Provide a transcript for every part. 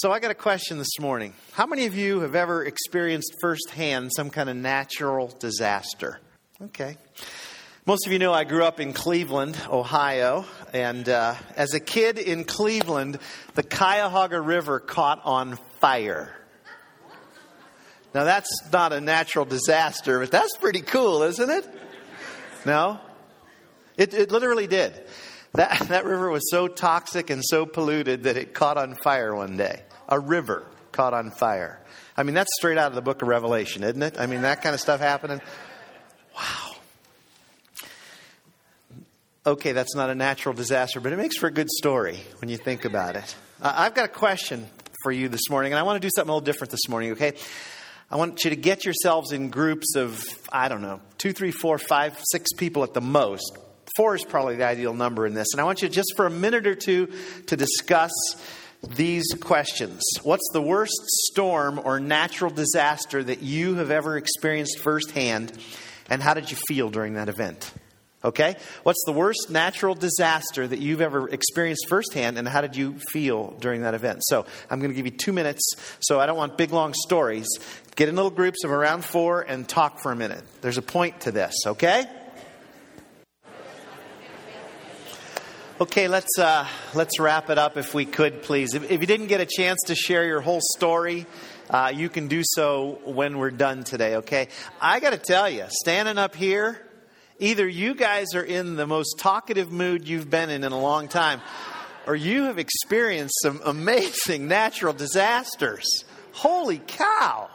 So, I got a question this morning. How many of you have ever experienced firsthand some kind of natural disaster? Okay. Most of you know I grew up in Cleveland, Ohio, and uh, as a kid in Cleveland, the Cuyahoga River caught on fire. Now, that's not a natural disaster, but that's pretty cool, isn't it? No? It, it literally did. That, that river was so toxic and so polluted that it caught on fire one day. A river caught on fire. I mean, that's straight out of the book of Revelation, isn't it? I mean, that kind of stuff happening. Wow. Okay, that's not a natural disaster, but it makes for a good story when you think about it. Uh, I've got a question for you this morning, and I want to do something a little different this morning, okay? I want you to get yourselves in groups of, I don't know, two, three, four, five, six people at the most. Four is probably the ideal number in this. And I want you just for a minute or two to discuss these questions. What's the worst storm or natural disaster that you have ever experienced firsthand? And how did you feel during that event? Okay? What's the worst natural disaster that you've ever experienced firsthand, and how did you feel during that event? So, I'm going to give you two minutes, so I don't want big, long stories. Get in little groups of around four and talk for a minute. There's a point to this, okay? Okay, let's uh, let's wrap it up if we could, please. If, if you didn't get a chance to share your whole story, uh, you can do so when we're done today. Okay, I got to tell you, standing up here, either you guys are in the most talkative mood you've been in in a long time, or you have experienced some amazing natural disasters. Holy cow!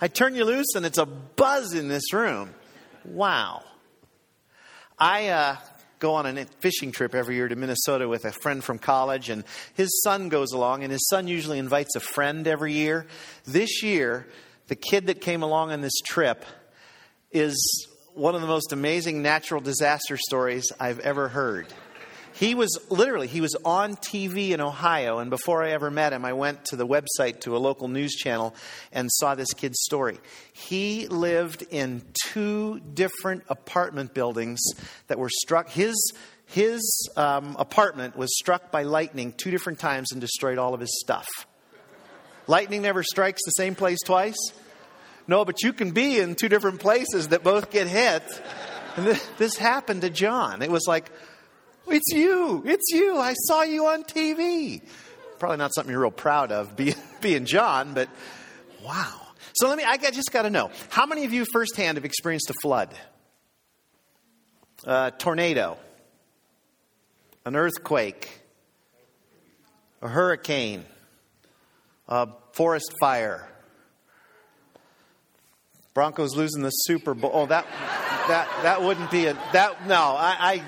I turn you loose, and it's a buzz in this room. Wow. I uh, go on a fishing trip every year to Minnesota with a friend from college, and his son goes along, and his son usually invites a friend every year. This year, the kid that came along on this trip is one of the most amazing natural disaster stories I've ever heard. He was literally, he was on TV in Ohio, and before I ever met him, I went to the website to a local news channel and saw this kid's story. He lived in two different apartment buildings that were struck. His his um, apartment was struck by lightning two different times and destroyed all of his stuff. Lightning never strikes the same place twice. No, but you can be in two different places that both get hit. And this, this happened to John. It was like, it's you. It's you. I saw you on TV. Probably not something you're real proud of, being, John, but wow. So let me, I just got to know how many of you firsthand have experienced a flood? A tornado, an earthquake, a hurricane, a forest fire, Broncos losing the Super Bowl. Oh, that that that wouldn't be a that. No, I, I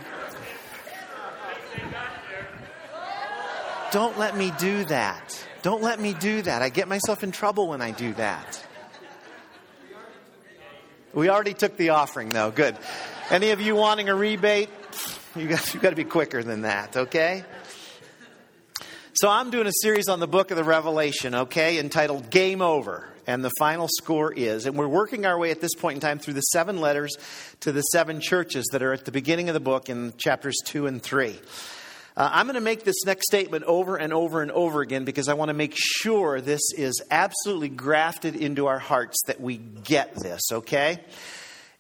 Don't let me do that. Don't let me do that. I get myself in trouble when I do that. We already took the offering, though. Good. Any of you wanting a rebate? You got, you got to be quicker than that, okay? So I'm doing a series on the book of the Revelation, okay, entitled Game Over. And the final score is, and we're working our way at this point in time through the seven letters to the seven churches that are at the beginning of the book in chapters two and three. Uh, I'm going to make this next statement over and over and over again because I want to make sure this is absolutely grafted into our hearts that we get this, okay?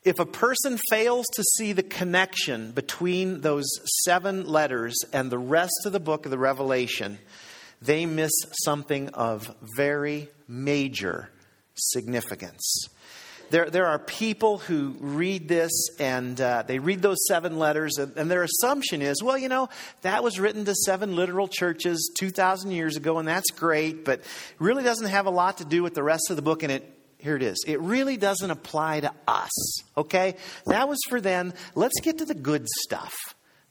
If a person fails to see the connection between those seven letters and the rest of the book of the Revelation, they miss something of very major significance there, there are people who read this and uh, they read those seven letters, and, and, their assumption is, well, you know, that was written to seven literal churches 2,000 years ago, and that's great, but really doesn't have a lot to do with the rest of the book, and it here it is. It really doesn't apply to us, okay? That was for then. Let's get to the good stuff.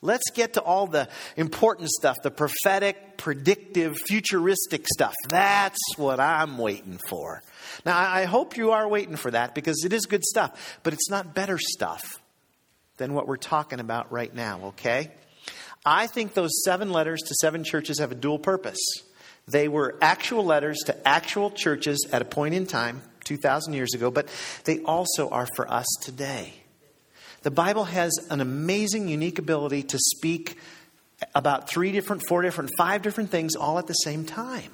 Let's get to all the important stuff, the prophetic, predictive, futuristic stuff. That's what I'm waiting for. Now, I hope you are waiting for that because it is good stuff, but it's not better stuff than what we're talking about right now, okay? I think those seven letters to seven churches have a dual purpose. They were actual letters to actual churches at a point in time, 2,000 years ago, but they also are for us today. The Bible has an amazing, unique ability to speak about three different, four different, five different things all at the same time.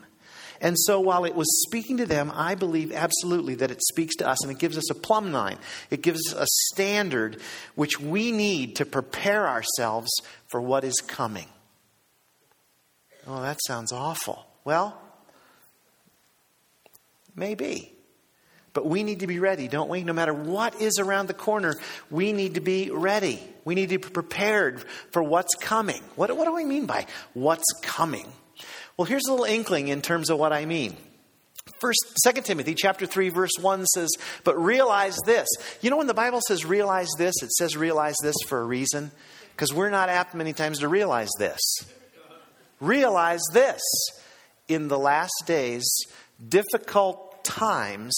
And so while it was speaking to them, I believe absolutely that it speaks to us and it gives us a plumb line. It gives us a standard which we need to prepare ourselves for what is coming. Oh, that sounds awful. Well, maybe. But we need to be ready, don't we? No matter what is around the corner, we need to be ready. We need to be prepared for what's coming. What, what do I mean by what's coming? Well, here's a little inkling in terms of what I mean. First, 2 Timothy chapter 3 verse 1 says, "But realize this." You know when the Bible says realize this, it says realize this for a reason because we're not apt many times to realize this. Realize this. In the last days, difficult times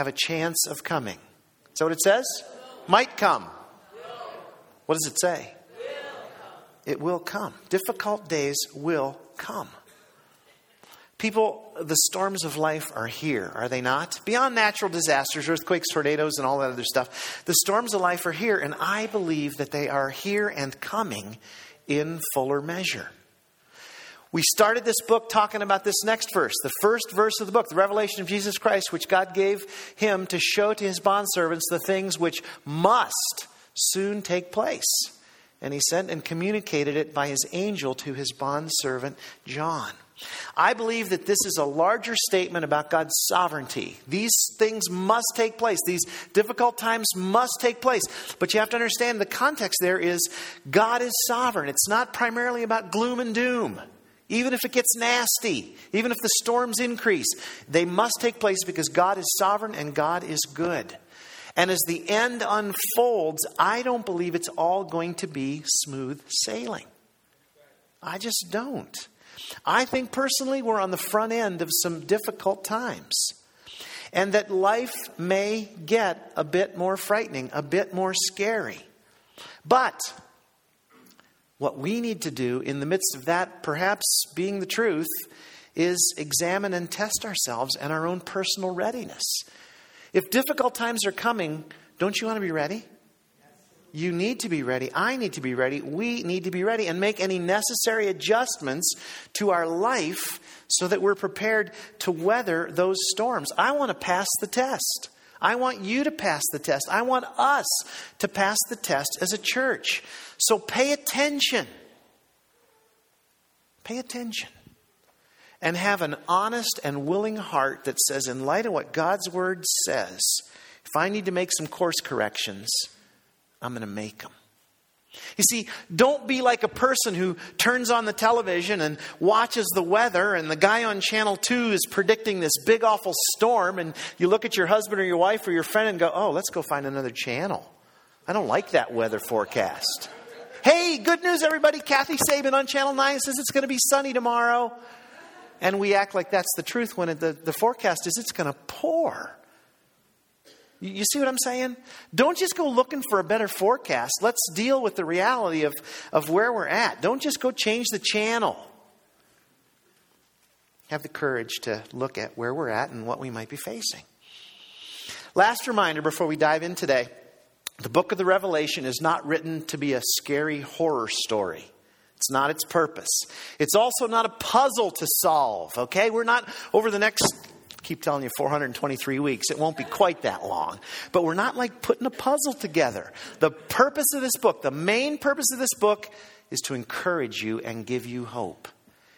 have a chance of coming. Is that what it says? Might come. What does it say? It will come. Difficult days will come. People, the storms of life are here, are they not? Beyond natural disasters, earthquakes, tornadoes, and all that other stuff, the storms of life are here, and I believe that they are here and coming in fuller measure. We started this book talking about this next verse, the first verse of the book, the revelation of Jesus Christ, which God gave him to show to his bondservants the things which must soon take place. And he sent and communicated it by his angel to his bondservant John. I believe that this is a larger statement about God's sovereignty. These things must take place. These difficult times must take place. But you have to understand the context there is God is sovereign. It's not primarily about gloom and doom even if it gets nasty, even if the storms increase, they must take place because God is sovereign and God is good. And as the end unfolds, I don't believe it's all going to be smooth sailing. I just don't. I think personally we're on the front end of some difficult times. And that life may get a bit more frightening, a bit more scary. But what we need to do in the midst of that, perhaps being the truth, is examine and test ourselves and our own personal readiness. If difficult times are coming, don't you want to be ready? You need to be ready. I need to be ready. We need to be ready and make any necessary adjustments to our life so that we're prepared to weather those storms. I want to pass the test. I want you to pass the test. I want us to pass the test as a church. So pay attention. Pay attention. And have an honest and willing heart that says, in light of what God's word says, if I need to make some course corrections, I'm going to make them. You see, don't be like a person who turns on the television and watches the weather, and the guy on channel 2 is predicting this big, awful storm, and you look at your husband or your wife or your friend and go, Oh, let's go find another channel. I don't like that weather forecast. Hey, good news, everybody. Kathy Sabine on Channel 9 says it's going to be sunny tomorrow. And we act like that's the truth when the, the forecast is it's going to pour. You see what I'm saying? Don't just go looking for a better forecast. Let's deal with the reality of, of where we're at. Don't just go change the channel. Have the courage to look at where we're at and what we might be facing. Last reminder before we dive in today the book of the Revelation is not written to be a scary horror story. It's not its purpose. It's also not a puzzle to solve, okay? We're not over the next keep telling you 423 weeks. It won't be quite that long. But we're not like putting a puzzle together. The purpose of this book, the main purpose of this book, is to encourage you and give you hope.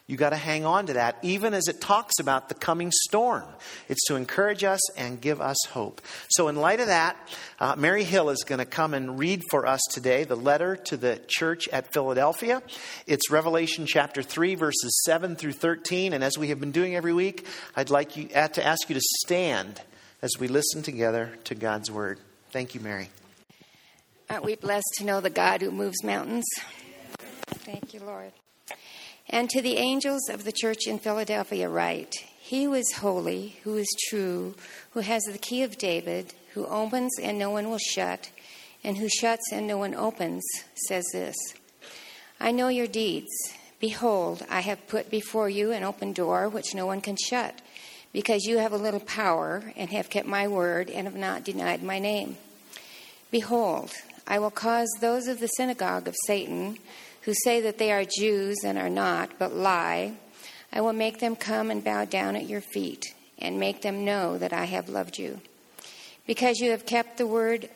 You got to hang on to that, even as it talks about the coming storm. It's to encourage us and give us hope. So, in light of that, uh, Mary Hill is going to come and read for us today the letter to the church at Philadelphia. It's Revelation chapter 3, verses 7 through 13. And as we have been doing every week, I'd like you, uh, to ask you to stand as we listen together to God's word. Thank you, Mary. Aren't we blessed to know the God who moves mountains? Thank you, Lord. And to the angels of the church in Philadelphia, write He who is holy, who is true, who has the key of David, who opens and no one will shut, and who shuts and no one opens, says this I know your deeds. Behold, I have put before you an open door which no one can shut, because you have a little power, and have kept my word, and have not denied my name. Behold, I will cause those of the synagogue of Satan who say that they are Jews and are not, but lie. I will make them come and bow down at your feet and make them know that I have loved you. Because you have kept the word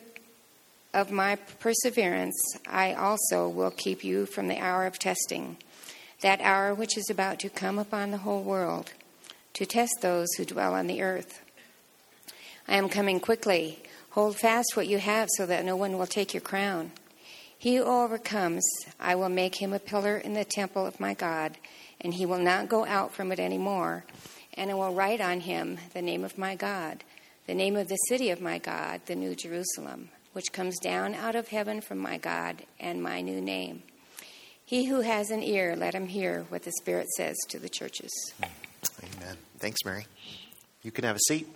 of my perseverance, I also will keep you from the hour of testing, that hour which is about to come upon the whole world, to test those who dwell on the earth. I am coming quickly. Hold fast what you have so that no one will take your crown. He who overcomes, I will make him a pillar in the temple of my God, and he will not go out from it any more. And I will write on him the name of my God, the name of the city of my God, the New Jerusalem, which comes down out of heaven from my God, and my new name. He who has an ear, let him hear what the Spirit says to the churches. Amen. Thanks, Mary. You can have a seat.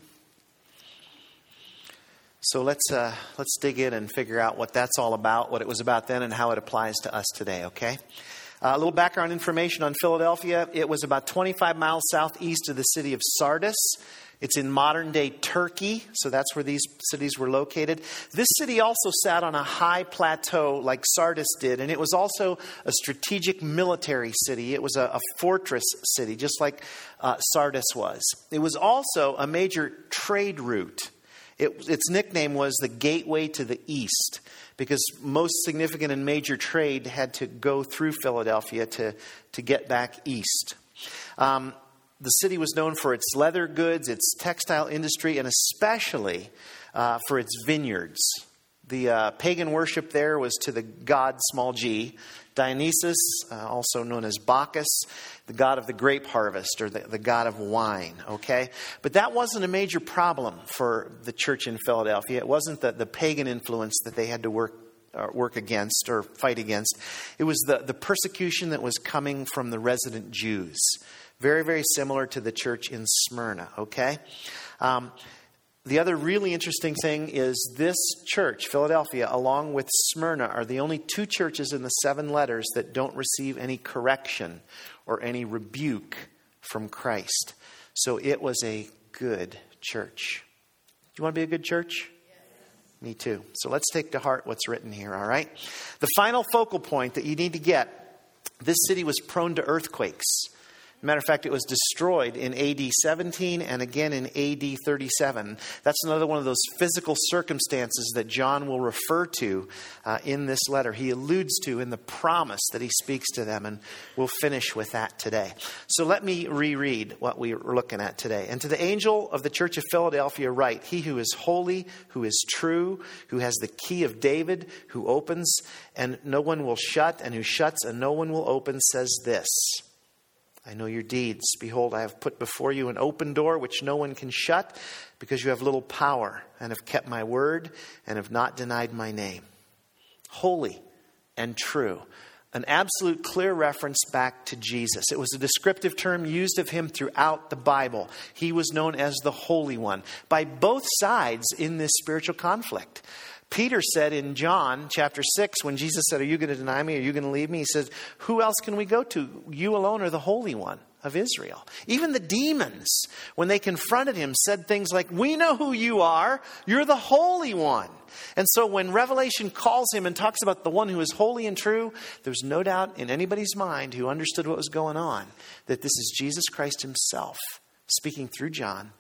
So let's uh, let's dig in and figure out what that's all about, what it was about then, and how it applies to us today. Okay. Uh, a little background information on Philadelphia. It was about 25 miles southeast of the city of Sardis. It's in modern day Turkey, so that's where these cities were located. This city also sat on a high plateau like Sardis did, and it was also a strategic military city. It was a, a fortress city, just like uh, Sardis was. It was also a major trade route. It, its nickname was the Gateway to the East because most significant and major trade had to go through Philadelphia to, to get back east. Um, the city was known for its leather goods, its textile industry, and especially uh, for its vineyards. The uh, pagan worship there was to the god small g, Dionysus, uh, also known as Bacchus, the god of the grape harvest or the, the god of wine, okay? But that wasn't a major problem for the church in Philadelphia. It wasn't the, the pagan influence that they had to work uh, work against or fight against. It was the, the persecution that was coming from the resident Jews. Very, very similar to the church in Smyrna, okay? Um, the other really interesting thing is this church, Philadelphia, along with Smyrna, are the only two churches in the seven letters that don't receive any correction or any rebuke from Christ. So it was a good church. Do you want to be a good church? Me too. So let's take to heart what's written here, all right? The final focal point that you need to get this city was prone to earthquakes. Matter of fact, it was destroyed in AD 17 and again in AD 37. That's another one of those physical circumstances that John will refer to uh, in this letter. He alludes to in the promise that he speaks to them, and we'll finish with that today. So let me reread what we are looking at today. And to the angel of the church of Philadelphia, write He who is holy, who is true, who has the key of David, who opens and no one will shut, and who shuts and no one will open, says this. I know your deeds. Behold, I have put before you an open door which no one can shut, because you have little power, and have kept my word, and have not denied my name. Holy and true. An absolute clear reference back to Jesus. It was a descriptive term used of him throughout the Bible. He was known as the Holy One by both sides in this spiritual conflict. Peter said in John chapter 6, when Jesus said, Are you going to deny me? Are you going to leave me? He says, Who else can we go to? You alone are the Holy One of Israel. Even the demons, when they confronted him, said things like, We know who you are. You're the Holy One. And so when Revelation calls him and talks about the one who is holy and true, there's no doubt in anybody's mind who understood what was going on that this is Jesus Christ himself speaking through John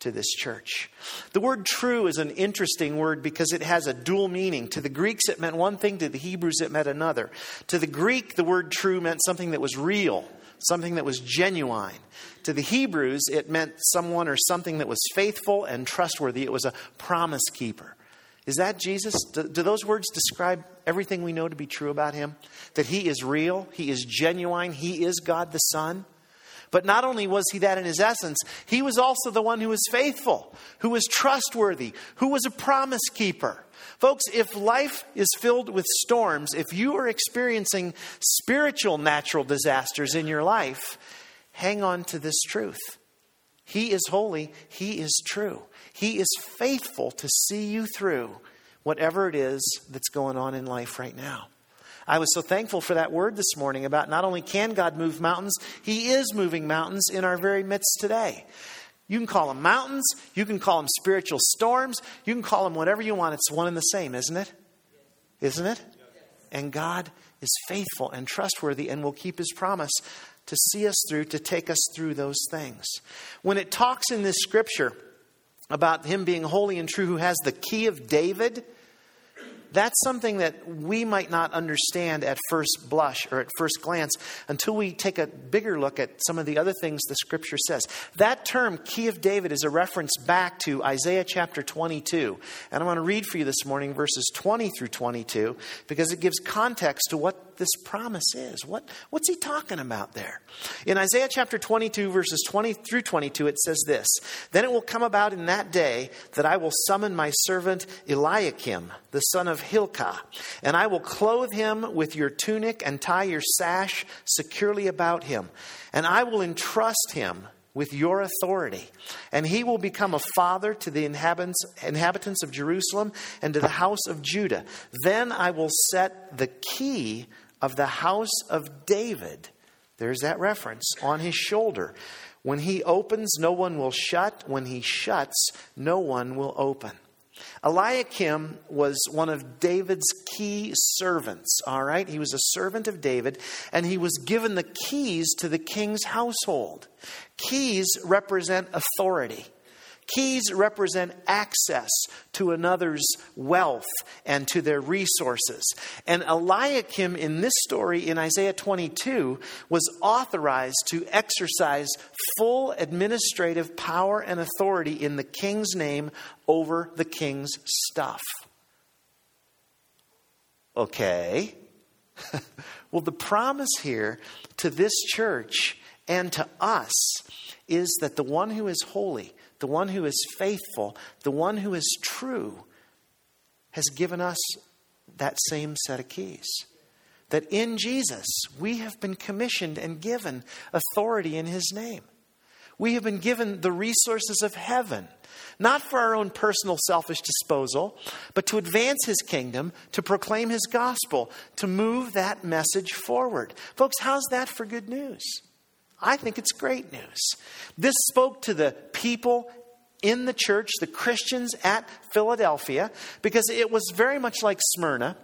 to this church. The word true is an interesting word because it has a dual meaning. To the Greeks, it meant one thing, to the Hebrews, it meant another. To the Greek, the word true meant something that was real, something that was genuine. To the Hebrews, it meant someone or something that was faithful and trustworthy. It was a promise keeper. Is that Jesus? Do, do, those words describe everything we know to be true about him? That he is real, he is genuine, he is God the Son? But not only was he that in his essence, he was also the one who was faithful, who was trustworthy, who was a promise keeper. Folks, if life is filled with storms, if you are experiencing spiritual natural disasters in your life, hang on to this truth. He is holy, He is true. He is faithful to see you through whatever it is that's going on in life right now. I was so thankful for that word this morning about not only can God move mountains, He is moving mountains in our very midst today. You can call them mountains, you can call them spiritual storms, you can call them whatever you want. It's one and the same, isn't it? Isn't it? And God is faithful and trustworthy and will keep His promise. to see us through, to take us through those things. When it talks in this scripture about him being holy and true, who has the key of David, that's something that we might not understand at first blush or at first glance until we take a bigger look at some of the other things the scripture says. That term, key of David, is a reference back to Isaiah chapter 22. And I want to read for you this morning verses 20 through 22 because it gives context to what this promise is. What, what's he talking about there? In Isaiah chapter 22, verses 20 through 22, it says this Then it will come about in that day that I will summon my servant Eliakim, the son of Hilkiah, and I will clothe him with your tunic and tie your sash securely about him, and I will entrust him with your authority. And he will become a father to the inhabitants, inhabitants of Jerusalem and to the house of Judah. Then I will set the key of the house of David, there's that reference, on his shoulder. When he opens, no one will shut. When he shuts, no one will open. Eliakim was one of David's key servants, all right? He was a servant of David, and he was given the keys to the king's household. Keys represent authority. Keys represent access to another's wealth and to their resources. And Eliakim, in this story in Isaiah 22, was authorized to exercise full administrative power and authority in the king's name over the king's stuff. Okay. well, the promise here to this church and to us is that the one who is holy, the one who is faithful, the one who is true, has given us that same set of keys. That in Jesus, we have been commissioned and given authority in His name. We have been given the resources of heaven, not for our own personal selfish disposal, but to advance His kingdom, to proclaim His gospel, to move that message forward. Folks, how's that for good news? I think it's great news. This spoke to the people in the church, the Christians at Philadelphia, because it was very much like Smyrna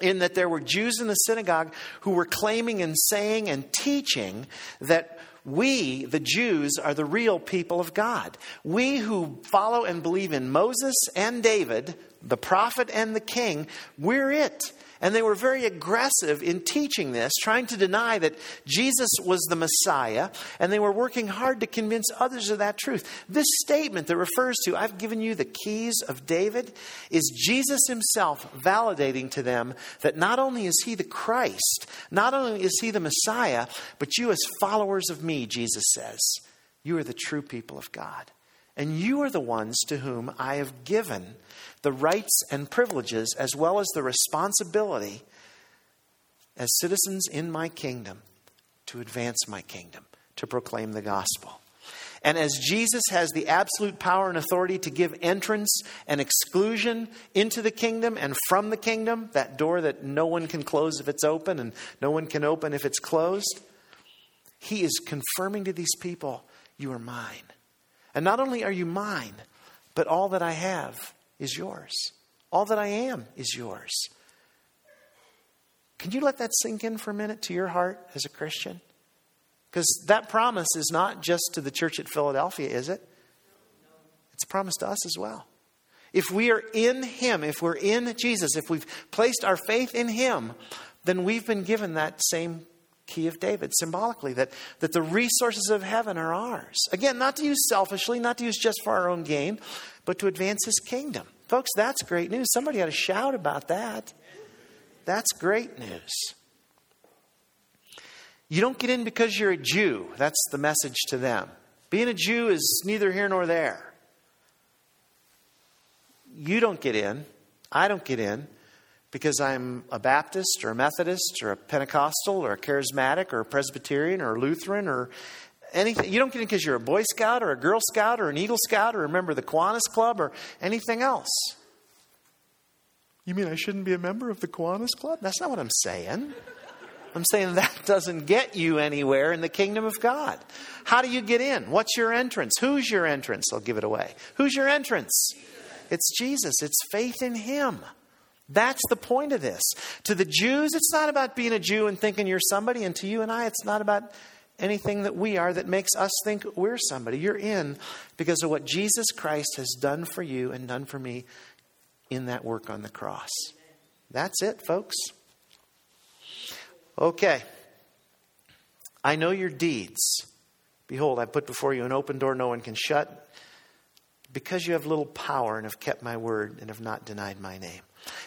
in that there were Jews in the synagogue who were claiming and saying and teaching that we, the Jews, are the real people of God. We who follow and believe in Moses and David, the prophet and the king, we're it. And they were very aggressive in teaching this, trying to deny that Jesus was the Messiah, and they were working hard to convince others of that truth. This statement that refers to, I've given you the keys of David, is Jesus himself validating to them that not only is he the Christ, not only is he the Messiah, but you, as followers of me, Jesus says, you are the true people of God. And you are the ones to whom I have given the rights and privileges as well as the responsibility as citizens in my kingdom to advance my kingdom, to proclaim the gospel. And as Jesus has the absolute power and authority to give entrance and exclusion into the kingdom and from the kingdom, that door that no one can close if it's open and no one can open if it's closed, he is confirming to these people, You are mine. And not only are you mine, but all that I have is yours. All that I am is yours. Can you let that sink in for a minute to your heart as a Christian? Because that promise is not just to the church at Philadelphia, is it? It's a promise to us as well. If we are in Him, if we're in Jesus, if we've placed our faith in Him, then we've been given that same key of David symbolically that, that the resources of heaven are ours. Again, not to use selfishly, not to use just for our own gain, but to advance his kingdom. Folks, that's great news. Somebody ought to shout about that. That's great news. You don't get in because you're a Jew. That's the message to them. Being a Jew is neither here nor there. You don't get in. I don't get in because I'm a Baptist or a Methodist or a Pentecostal or a charismatic or a Presbyterian or a Lutheran or anything. You don't get it because you're a Boy Scout or a Girl Scout or an Eagle Scout or a member of the Kiwanis Club or anything else. You mean I shouldn't be a member of the Kiwanis Club? That's not what I'm saying. I'm saying that doesn't get you anywhere in the kingdom of God. How do you get in? What's your entrance? Who's your entrance? I'll give it away. Who's your entrance? It's Jesus. It's faith in Him. That's the point of this. To the Jews, it's not about being a Jew and thinking you're somebody, and to you and I, it's not about anything that we are that makes us think we're somebody. You're in because of what Jesus Christ has done for you and done for me in that work on the cross. That's it, folks. Okay. I know your deeds. Behold, I put before you an open door no one can shut because you have little power and have kept my word and have not denied my name.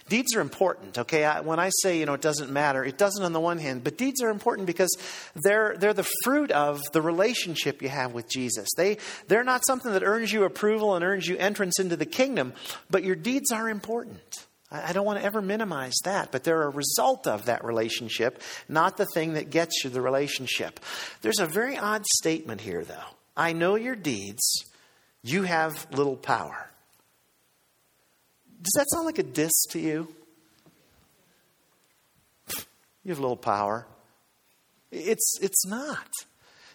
Deeds are important, okay? I, when I say, you know, it doesn't matter, it doesn't on the one hand, but deeds are important because they're, they're the fruit of the relationship you have with Jesus. They, they're not something that earns you approval and earns you entrance into the kingdom, but your deeds are important. I, I don't want to ever minimize that, but they're a result of that relationship, not the thing that gets you the relationship. There's a very odd statement here, though. I know your deeds, you have little power. Does that sound like a diss to you? You have a little power. It's, it's not.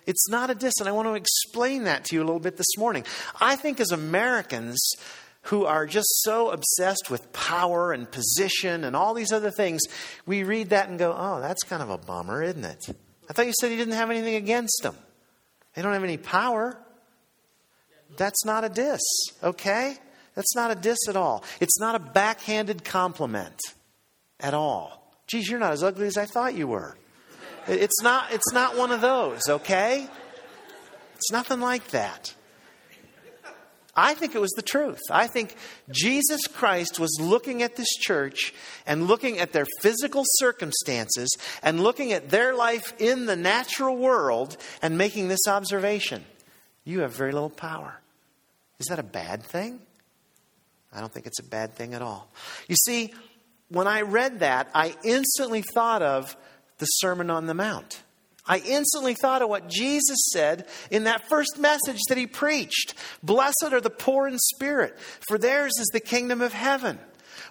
It's not a diss, and I want to explain that to you a little bit this morning. I think as Americans who are just so obsessed with power and position and all these other things, we read that and go, oh, that's kind of a bummer, isn't it? I thought you said you didn't have anything against them. They don't have any power. That's not a diss, okay? That's not a diss at all. It's not a backhanded compliment at all. Geez, you're not as ugly as I thought you were. It's not, it's not one of those, okay? It's nothing like that. I think it was the truth. I think Jesus Christ was looking at this church and looking at their physical circumstances and looking at their life in the natural world and making this observation You have very little power. Is that a bad thing? I don't think it's a bad thing at all. You see, when I read that, I instantly thought of the Sermon on the Mount. I instantly thought of what Jesus said in that first message that he preached Blessed are the poor in spirit, for theirs is the kingdom of heaven.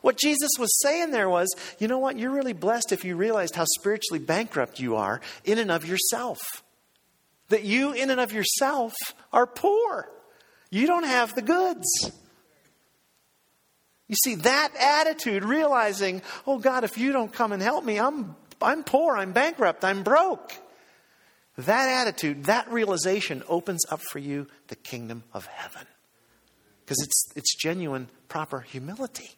What Jesus was saying there was, you know what? You're really blessed if you realized how spiritually bankrupt you are in and of yourself. That you, in and of yourself, are poor. You don't have the goods. You see, that attitude, realizing, oh God, if you don't come and help me, I'm, I'm poor, I'm bankrupt, I'm broke. That attitude, that realization opens up for you the kingdom of heaven. Because it's, it's genuine, proper humility.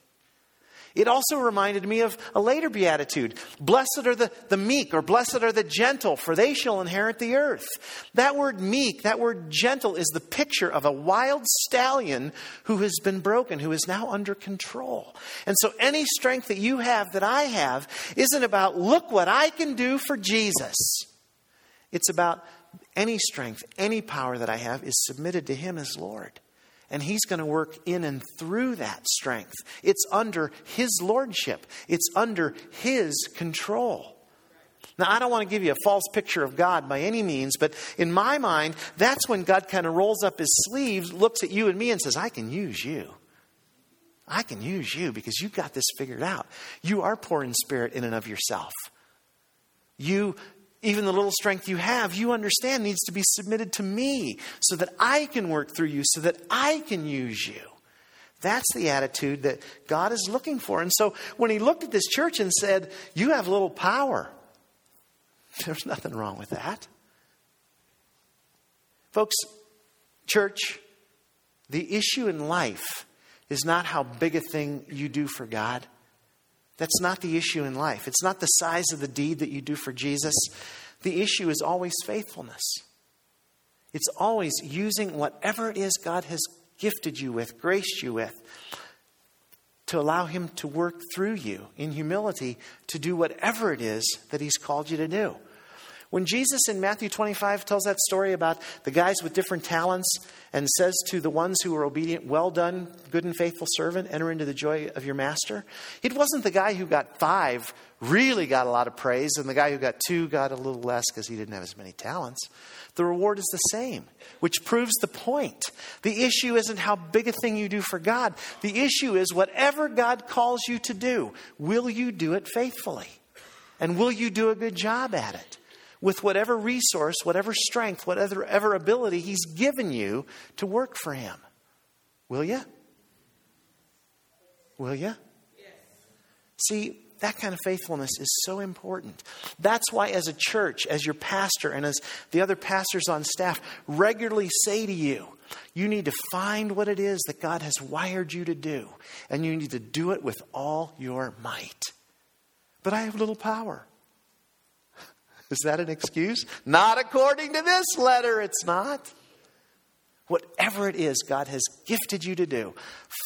It also reminded me of a later beatitude Blessed are the, the meek, or blessed are the gentle, for they shall inherit the earth. That word meek, that word gentle, is the picture of a wild stallion who has been broken, who is now under control. And so any strength that you have, that I have, isn't about, look what I can do for Jesus. It's about any strength, any power that I have is submitted to Him as Lord. And He's going to work in and through that strength. It's under His lordship, it's under His control. Now, I don't want to give you a false picture of God by any means, but in my mind, that's when God kind of rolls up his sleeves, looks at you and me, and says, I can use you. I can use you because you've got this figured out. You are poor in spirit in and of yourself. You even the little strength you have, you understand needs to be submitted to me so that I can work through you, so that I can use you. That's the attitude that God is looking for. And so when he looked at this church and said, You have little power, there's nothing wrong with that. Folks, church, the issue in life is not how big a thing you do for God. That's not the issue in life. It's not the size of the deed that you do for Jesus. The issue is always faithfulness. It's always using whatever it is God has gifted you with, graced you with, to allow Him to work through you in humility to do whatever it is that He's called you to do. When Jesus in Matthew 25 tells that story about the guys with different talents and says to the ones who were obedient, Well done, good and faithful servant, enter into the joy of your master, it wasn't the guy who got five really got a lot of praise, and the guy who got two got a little less because he didn't have as many talents. The reward is the same, which proves the point. The issue isn't how big a thing you do for God, the issue is whatever God calls you to do, will you do it faithfully? And will you do a good job at it? With whatever resource, whatever strength, whatever ability He's given you to work for Him. Will you? Will you? Yes. See, That kind of faithfulness is so important. That's why, as a church, as your pastor, and as the other pastors on staff regularly say to you, you need to find what it is that God has wired you to do, and you need to do it with all your might. But I have little power. Is that an excuse? Not according to this letter, it's not. Whatever it is God has gifted you to do,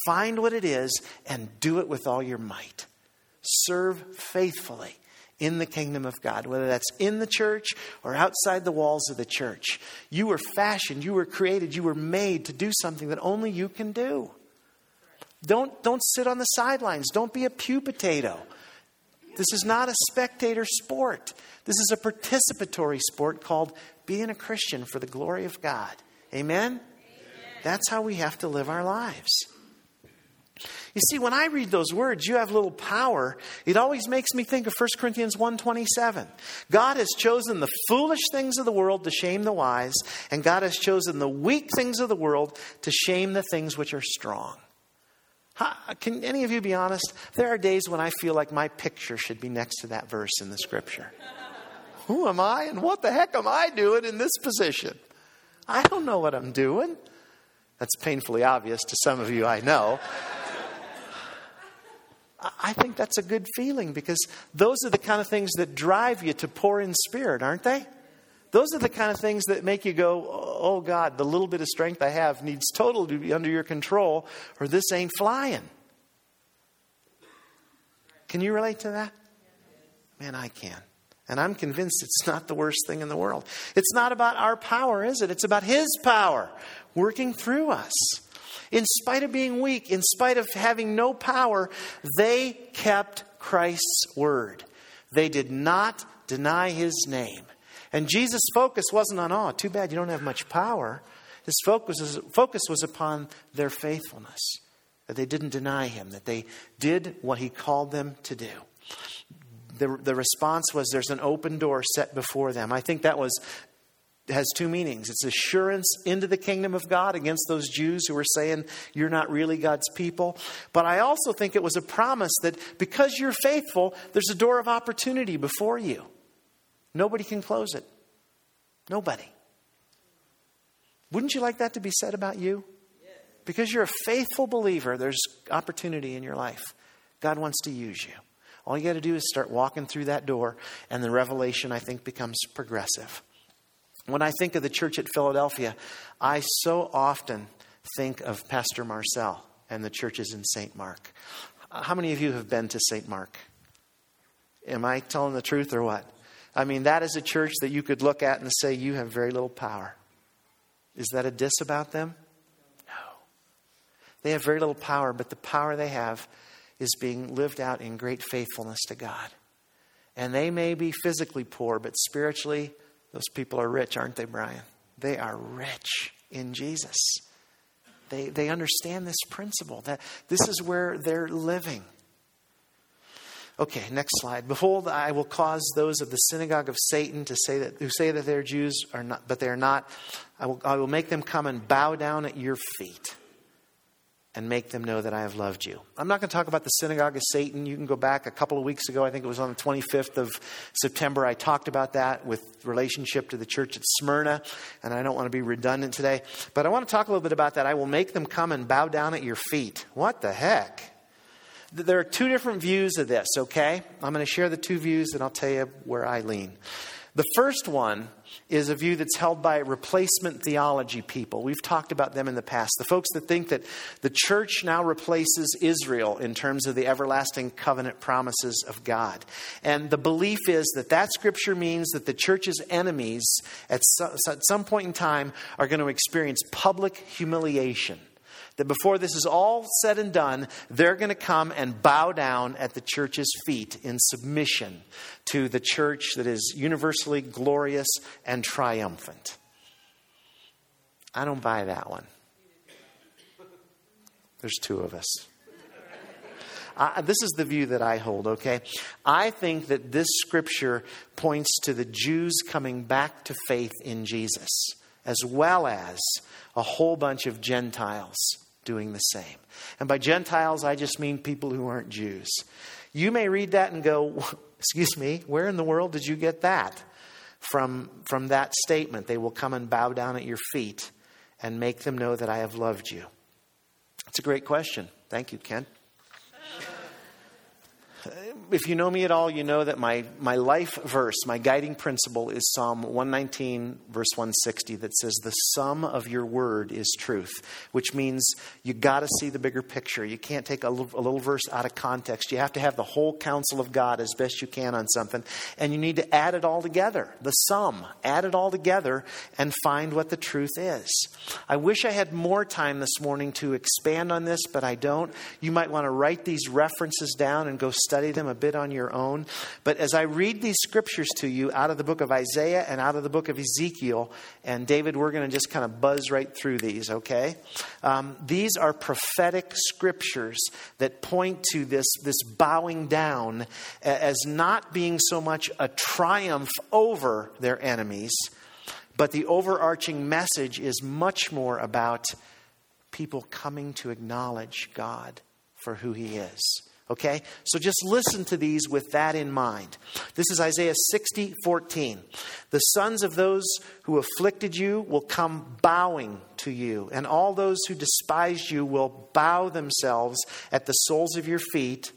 find what it is and do it with all your might. Serve faithfully in the kingdom of God, whether that's in the church or outside the walls of the church. You were fashioned, you were created, you were made to do something that only you can do. Don't, don't sit on the sidelines. Don't be a pew potato. This is not a spectator sport. This is a participatory sport called being a Christian for the glory of God. Amen? That's how we have to live our lives. You see, when I read those words, you have little power, it always makes me think of 1 Corinthians 1.27. God has chosen the foolish things of the world to shame the wise, and God has chosen the weak things of the world to shame the things which are strong. Can any of you be honest? There are days when I feel like my picture should be next to that verse in the scripture. Who am I and what the heck am I doing in this position? I don't know what I'm doing. That's painfully obvious to some of you, I know. I think that's a good feeling because those are the kind of things that drive you to poor in spirit, aren't they? Those are the kind of things that make you go, oh God, the little bit of strength I have needs total to be under your control, or this ain't flying. Can you relate to that? Man, I can. And I'm convinced it's not the worst thing in the world. It's not about our power, is it? It's about His power working through us. In spite of being weak, in spite of having no power, they kept Christ's word. They did not deny his name. And Jesus' focus wasn't on, oh, too bad you don't have much power. His focus was, focus was upon their faithfulness, that they didn't deny him, that they did what he called them to do. The, the response was there's an open door set before them. I think that was has two meanings. It's assurance into the kingdom of God against those Jews who were saying you're not really God's people. But I also think it was a promise that because you're faithful, there's a door of opportunity before you. Nobody can close it. Nobody. Wouldn't you like that to be said about you? Because you're a faithful believer, there's opportunity in your life. God wants to use you. All you got to do is start walking through that door, and the revelation, I think, becomes progressive. When I think of the church at Philadelphia, I so often think of Pastor Marcel and the churches in St. Marc. How many of you have been to St. Marc? Am I telling the truth or what? I mean, that is a church that you could look at and say, you have very little power. Is that a diss about them? No. They have very little power, but the power they have is being lived out in great faithfulness to God. And they may be physically poor, but spiritually, those people are rich, aren't they, Brian? They are rich in Jesus. They, they understand this principle that this is where they're living. Okay, next slide. Behold, I will cause those of the synagogue of Satan to say that who say that they're Jews are not, but they are not. I will, I will make them come and bow down at your feet and make them know that I have loved you. I'm not going to talk about the synagogue of Satan. You can go back a couple of weeks ago. I think it was on the 25th of September. I talked about that with relationship to the church at Smyrna, and I don't want to be redundant today. But I want to talk a little bit about that. I will make them come and bow down at your feet. What the heck? There are two different views of this, okay? I'm going to share the two views and I'll tell you where I lean. The first one is a view that's held by replacement theology people. We've talked about them in the past. The folks that think that the church now replaces Israel in terms of the everlasting covenant promises of God. And the belief is that that scripture means that the church's enemies at some point in time are going to experience public humiliation that before this is all said and done, they're going to come and bow down at the church's feet in submission to the church that is universally glorious and triumphant. I don't buy that one. There's two of us. I, this is the view that I hold, okay? I think that this scripture points to the Jews coming back to faith in Jesus, as well as a whole bunch of Gentiles doing the same. And by Gentiles, I just mean people who aren't Jews. You may read that and go, Excuse me, where in the world did you get that? From, from that statement, they will come and bow down at your feet and make them know that I have loved you. It's a great question. Thank you, Ken Uh, if you know me at all, you know that my, my life verse, my guiding principle is Psalm 119, verse 160, that says, The sum of your word is truth, which means you got to see the bigger picture. You can't take a little, a little verse out of context. You have to have the whole counsel of God as best you can on something, and you need to add it all together. The sum, add it all together and find what the truth is. I wish I had more time this morning to expand on this, but I don't. You might want to write these references down and go study them a bit on your own. But as I read these scriptures to you out of the book of Isaiah and out of the book of Ezekiel, and David, we're going to just kind of buzz right through these, okay? Um, these are prophetic scriptures that point to this, this bowing down as not being so much a triumph over their enemies, but the overarching message is much more about people coming to acknowledge God for who He is. Okay? So just listen to these with that in mind. This is Isaiah 60, 14. The sons of those who afflicted you will come bowing to you, and all those who despised you will bow themselves at the soles of your feet.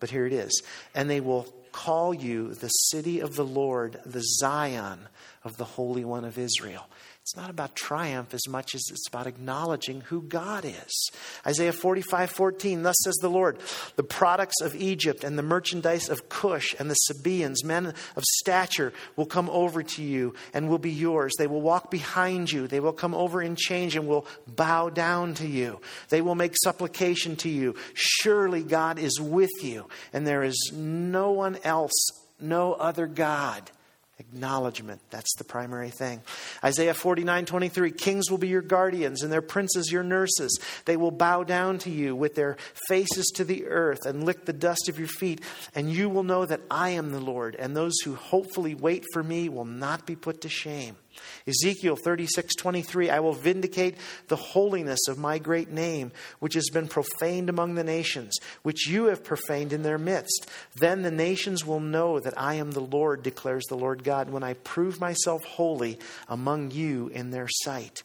But here it is. And they will call you the city of the Lord, the Zion of the Holy One of Israel. It's not about triumph as much as it's about acknowledging who God is. Isaiah 45 14, thus says the Lord, the products of Egypt and the merchandise of Cush and the Sabaeans, men of stature, will come over to you and will be yours. They will walk behind you. They will come over in change and will bow down to you. They will make supplication to you. Surely God is with you, and there is no one else, no other God. Acknowledgement. That's the primary thing. Isaiah 49 23 Kings will be your guardians, and their princes your nurses. They will bow down to you with their faces to the earth and lick the dust of your feet, and you will know that I am the Lord, and those who hopefully wait for me will not be put to shame. Ezekiel 36, 23, I will vindicate the holiness of my great name, which has been profaned among the nations, which you have profaned in their midst. Then the nations will know that I am the Lord, declares the Lord God, when I prove myself holy among you in their sight.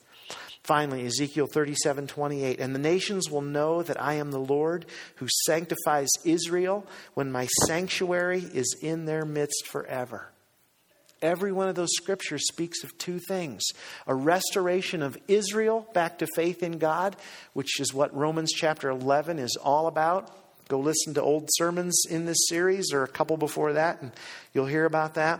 Finally, Ezekiel 37 28. And the nations will know that I am the Lord who sanctifies Israel when my sanctuary is in their midst forever. Every one of those scriptures speaks of two things a restoration of Israel back to faith in God, which is what Romans chapter 11 is all about. Go listen to old sermons in this series or a couple before that, and you'll hear about that.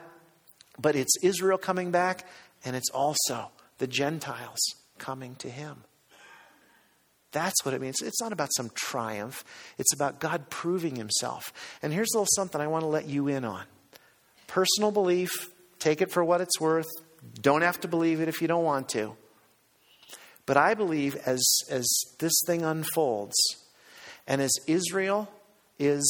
But it's Israel coming back, and it's also the Gentiles coming to Him. That's what it means. It's not about some triumph, it's about God proving Himself. And here's a little something I want to let you in on personal belief Take it for what it's worth. Don't have to believe it if you don't want to. But I believe as, as this thing unfolds, and as Israel is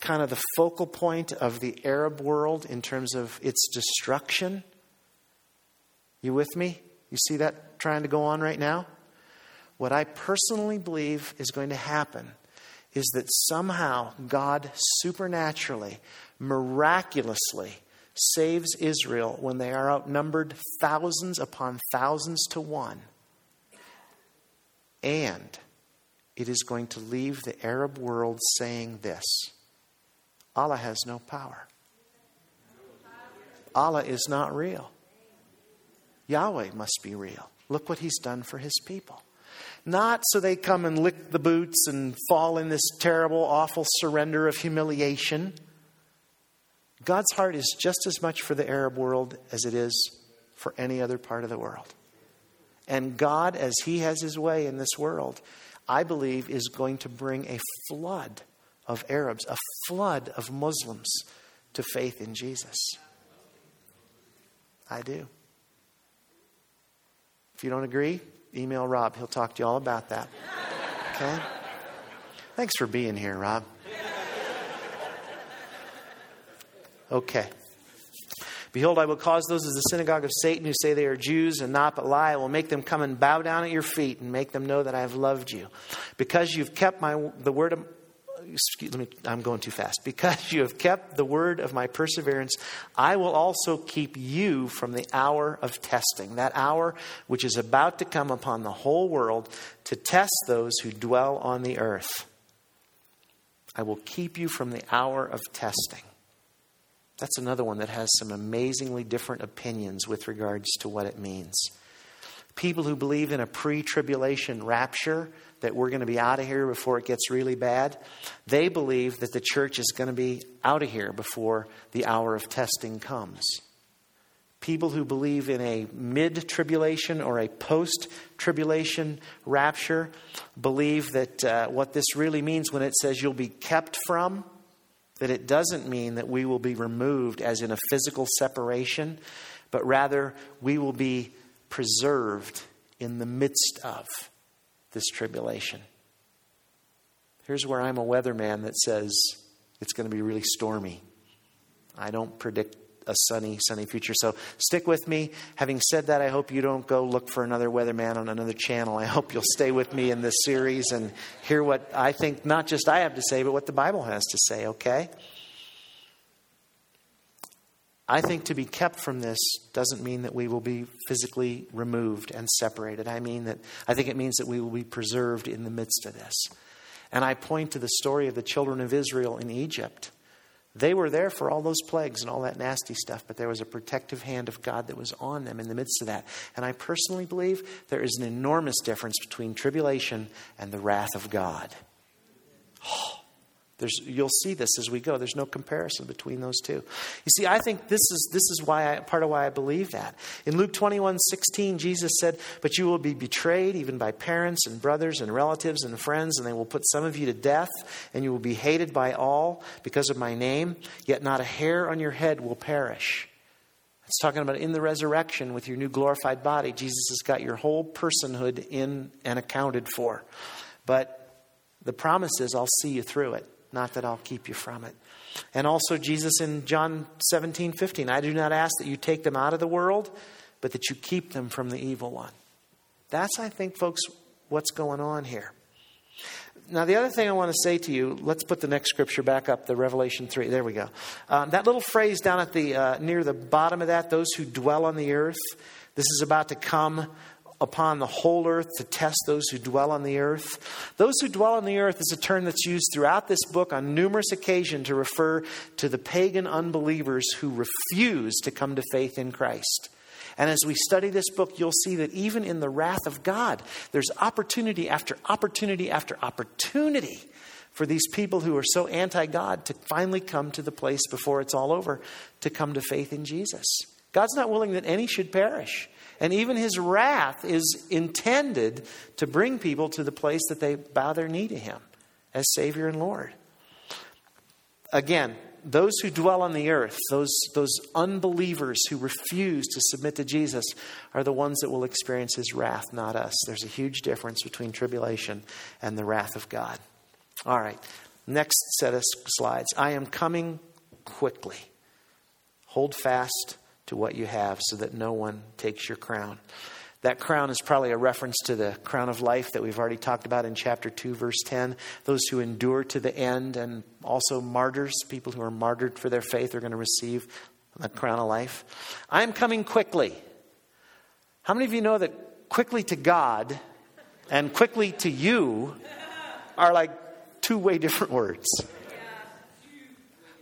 kind of the focal point of the Arab world in terms of its destruction, you with me? You see that trying to go on right now? What I personally believe is going to happen is that somehow God supernaturally, miraculously, saves Israel when they are outnumbered thousands upon thousands to one. And it is going to leave the Arab world saying this Allah has no power. Allah is not real. Yahweh must be real. Look what he's done for his people. Not so they come and lick the boots and fall in this terrible, awful surrender of humiliation. God's heart is just as much for the Arab world as it is for any other part of the world. And God, as He has His way in this world, I believe is going to bring a flood of Arabs, a flood of Muslims to faith in Jesus. I do. If you don't agree, email Rob. He'll talk to you all about that. Okay? Thanks for being here, Rob. Okay. Behold, I will cause those of the synagogue of Satan who say they are Jews and not but lie. I will make them come and bow down at your feet and make them know that I have loved you. Because you've kept my, the word of, excuse me, I'm going too fast. Because you have kept the word of my perseverance, I will also keep you from the hour of testing, that hour which is about to come upon the whole world to test those who dwell on the earth. I will keep you from the hour of testing. That's another one that has some amazingly different opinions with regards to what it means. People who believe in a pre tribulation rapture, that we're going to be out of here before it gets really bad, they believe that the church is going to be out of here before the hour of testing comes. People who believe in a mid tribulation or a post tribulation rapture believe that uh, what this really means when it says you'll be kept from, that it doesn't mean that we will be removed as in a physical separation, but rather we will be preserved in the midst of this tribulation. Here's where I'm a weatherman that says it's going to be really stormy. I don't predict a sunny, sunny future. So stick with me. Having said that, I hope you don't go look for another weatherman on another channel. I hope you'll stay with me in this series and hear what I think not just I have to say, but what the Bible has to say, okay? I think to be kept from this doesn't mean that we will be physically removed and separated. I mean that I think it means that we will be preserved in the midst of this. And I point to the story of the children of Israel in Egypt. They were there for all those plagues and all that nasty stuff, but there was a protective hand of God that was on them in the midst of that. And I personally believe there is an enormous difference between tribulation and the wrath of God. Oh, there's, you'll see this as we go. There's no comparison between those two. You see, I think this is, this is why I, part of why I believe that. In Luke 21 16, Jesus said, But you will be betrayed even by parents and brothers and relatives and friends, and they will put some of you to death, and you will be hated by all because of my name, yet not a hair on your head will perish. It's talking about in the resurrection with your new glorified body. Jesus has got your whole personhood in and accounted for. But the promise is, I'll see you through it not that I'll keep you from it. And also, Jesus in John 17, 15, I do not ask that you take them out of the world, but that you keep them from the evil one. That's, I think, folks, what's going on here. Now, the other thing I want to say to you, let's put the next scripture back up, the Revelation 3. There we go. Um, that little phrase down at the, uh, near the bottom of that, those who dwell on the earth, this is about to come upon the whole earth to test those who dwell on the earth. Those who dwell on the earth is a term that's used throughout this book on numerous occasions to refer to the pagan unbelievers who refuse to come to faith in Christ. And as we study this book, you'll see that even in the wrath of God, there's opportunity after opportunity after opportunity for these people who are so anti God to finally come to the place before it's all over to come to faith in Jesus. God's not willing that any should perish. And even his wrath is intended to bring people to the place that they bow their knee to him as Savior and Lord. Again, those who dwell on the earth, those, those unbelievers who refuse to submit to Jesus, are the ones that will experience his wrath, not us. There's a huge difference between tribulation and the wrath of God. All right, next set of slides. I am coming quickly. Hold fast to what you have so that no one takes your crown. That crown is probably a reference to the crown of life that we've already talked about in chapter 2, verse 10. Those who endure to the end, and also martyrs, people who are martyred for their faith, are going to receive the crown of life. I am coming quickly. How many of you know that quickly to God and quickly to you are like two way different words?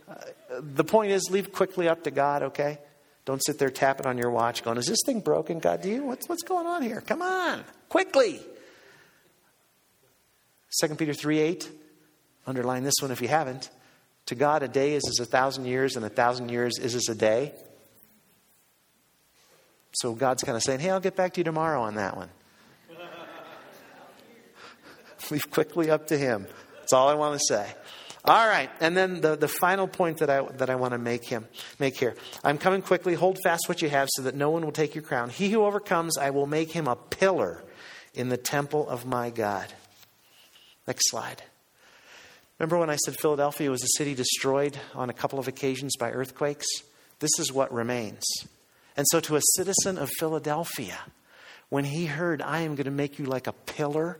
Uh, the point is, leave quickly up to God, okay? Don't sit there tapping on your watch going, Is this thing broken? God, do you? What's, what's going on here? Come on, quickly. 2 Peter 3 8. Underline this one if you haven't. To God, a day is as a thousand years, and a thousand years is as a day. So God's kind of saying, Hey, I'll get back to you tomorrow on that one. Leave quickly up to Him. That's all I want to say. All right, and then the, the final point that I, that I want to make, him, make here. I'm coming quickly. Hold fast what you have so that no one will take your crown. He who overcomes, I will make him a pillar in the temple of my God. Next slide. Remember when I said Philadelphia was a city destroyed on a couple of occasions by earthquakes? This is what remains. And so, to a citizen of Philadelphia, when he heard, I am going to make you like a pillar,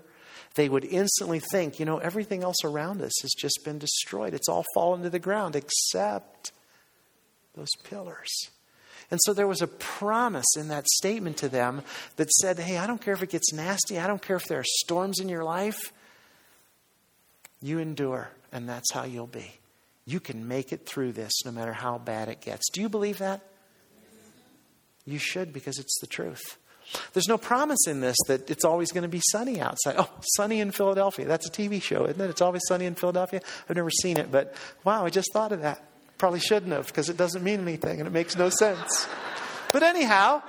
they would instantly think, you know, everything else around us has just been destroyed. It's all fallen to the ground except those pillars. And so there was a promise in that statement to them that said, hey, I don't care if it gets nasty, I don't care if there are storms in your life. You endure, and that's how you'll be. You can make it through this no matter how bad it gets. Do you believe that? You should because it's the truth. There's no promise in this that it's always going to be sunny outside. Oh, sunny in Philadelphia. That's a TV show, isn't it? It's always sunny in Philadelphia. I've never seen it, but wow, I just thought of that. Probably shouldn't have because it doesn't mean anything and it makes no sense. But anyhow,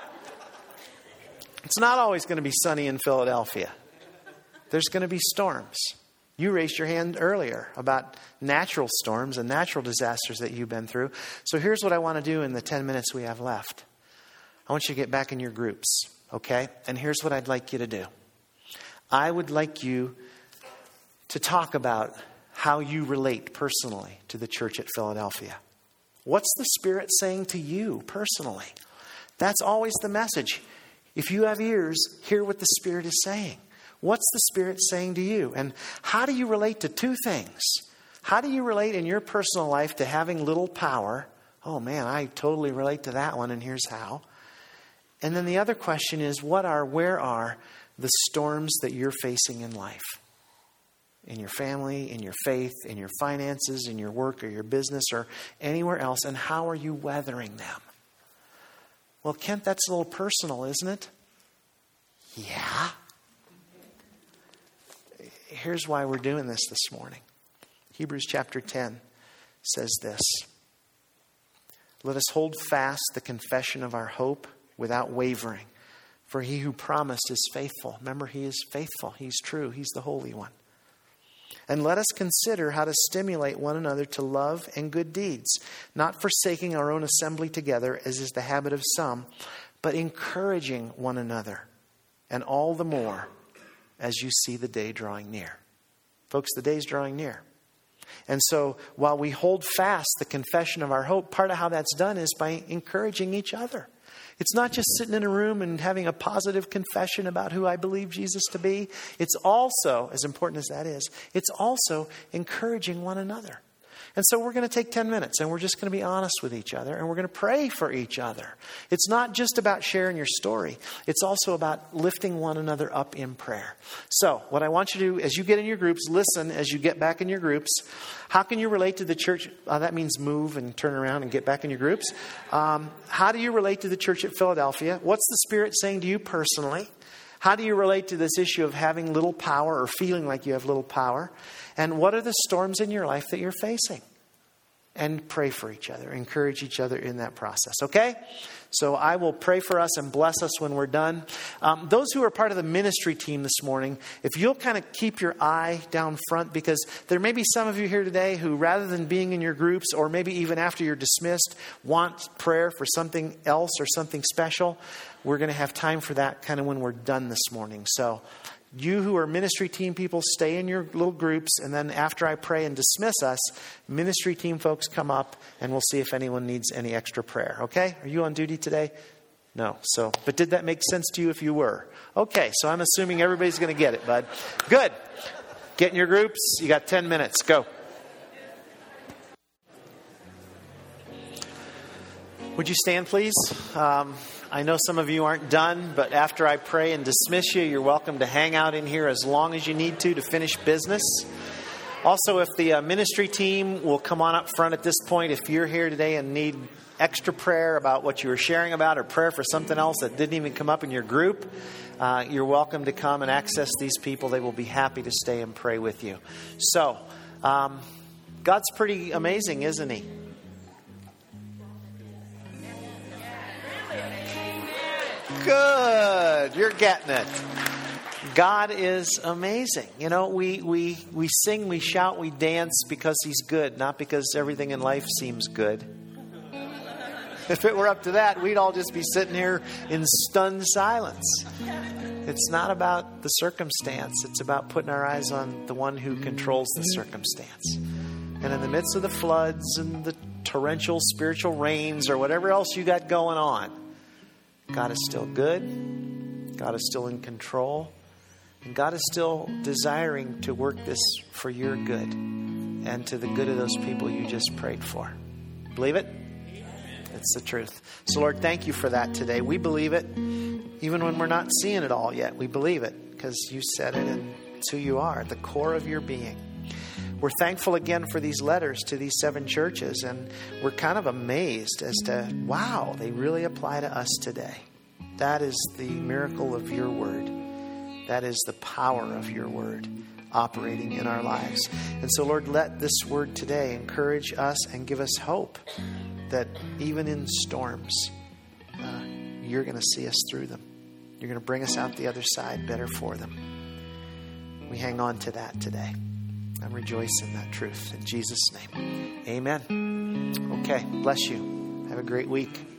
it's not always going to be sunny in Philadelphia. There's going to be storms. You raised your hand earlier about natural storms and natural disasters that you've been through. So here's what I want to do in the 10 minutes we have left. I want you to get back in your groups, okay? And here's what I'd like you to do I would like you to talk about how you relate personally to the church at Philadelphia. What's the Spirit saying to you personally? That's always the message. If you have ears, hear what the Spirit is saying. What's the Spirit saying to you? And how do you relate to two things? How do you relate in your personal life to having little power? Oh man, I totally relate to that one, and here's how. And then the other question is what are, where are the storms that you're facing in life? in your family, in your faith, in your finances, in your work or your business or anywhere else, and how are you weathering them? Well, Kent, that's a little personal, isn't it? Yeah. Here's why we're doing this this morning. Hebrews chapter 10 says this Let us hold fast the confession of our hope without wavering, for he who promised is faithful. Remember, he is faithful, he's true, he's the Holy One. And let us consider how to stimulate one another to love and good deeds, not forsaking our own assembly together, as is the habit of some, but encouraging one another, and all the more as you see the day drawing near. Folks, the day's drawing near. And so while we hold fast the confession of our hope, part of how that's done is by encouraging each other. It's not just sitting in a room and having a positive confession about who I believe Jesus to be. It's also, as important as that is, it's also encouraging one another. And so we're going to take 10 minutes and we're just going to be honest with each other and we're going to pray for each other. It's not just about sharing your story, it's also about lifting one another up in prayer. So, what I want you to do as you get in your groups, listen as you get back in your groups. How can you relate to the church? Uh, that means move and turn around and get back in your groups. Um, how do you relate to the church at Philadelphia? What's the Spirit saying to you personally? How do you relate to this issue of having little power or feeling like you have little power? And what are the storms in your life that you're facing? And pray for each other, encourage each other in that process, okay? So I will pray for us and bless us when we're done. Um, those who are part of the ministry team this morning, if you'll kind of keep your eye down front, because there may be some of you here today who, rather than being in your groups, or maybe even after you're dismissed, want prayer for something else or something special. We're going to have time for that kind of when we're done this morning. So you who are ministry team people, stay in your little groups, and then after I pray and dismiss us, ministry team folks come up and we'll see if anyone needs any extra prayer. Okay? Are you on duty today? No. So, but did that make sense to you if you were? Okay, so I'm assuming everybody's going to get it, bud. Good. Get in your groups. You got 10 minutes. Go. Would you stand, please? Um, I know some of you aren't done, but after I pray and dismiss you, you're welcome to hang out in here as long as you need to to finish business. Also, if the uh, ministry team will come on up front at this point, if you're here today and need extra prayer about what you were sharing about or prayer for something else that didn't even come up in your group, uh, you're welcome to come and access these people. They will be happy to stay and pray with you. So, um, God's pretty amazing, isn't He? Good. You're getting it. God is amazing. You know, we, we, we sing, we shout, we dance because He's good, not because everything in life seems good. If it were up to that, we'd all just be sitting here in stunned silence. It's not about the circumstance, it's about putting our eyes on the one who controls the circumstance. And in the midst of the floods and the torrential spiritual rains or whatever else you got going on, God is still good. God is still in control. And God is still desiring to work this for your good and to the good of those people you just prayed for. Believe it? It's the truth. So, Lord, thank you for that today. We believe it, even when we're not seeing it all yet. We believe it because you said it and it's who you are, the core of your being. We're thankful again for these letters to these seven churches, and we're kind of amazed as to, wow, they really apply to us today. That is the miracle of your word. That is the power of your word operating in our lives. And so, Lord, let this word today encourage us and give us hope that even in storms, uh, you're going to see us through them. You're going to bring us out the other side better for them. We hang on to that today. And rejoice in that truth. In Jesus' name, amen. Okay, bless you. Have a great week.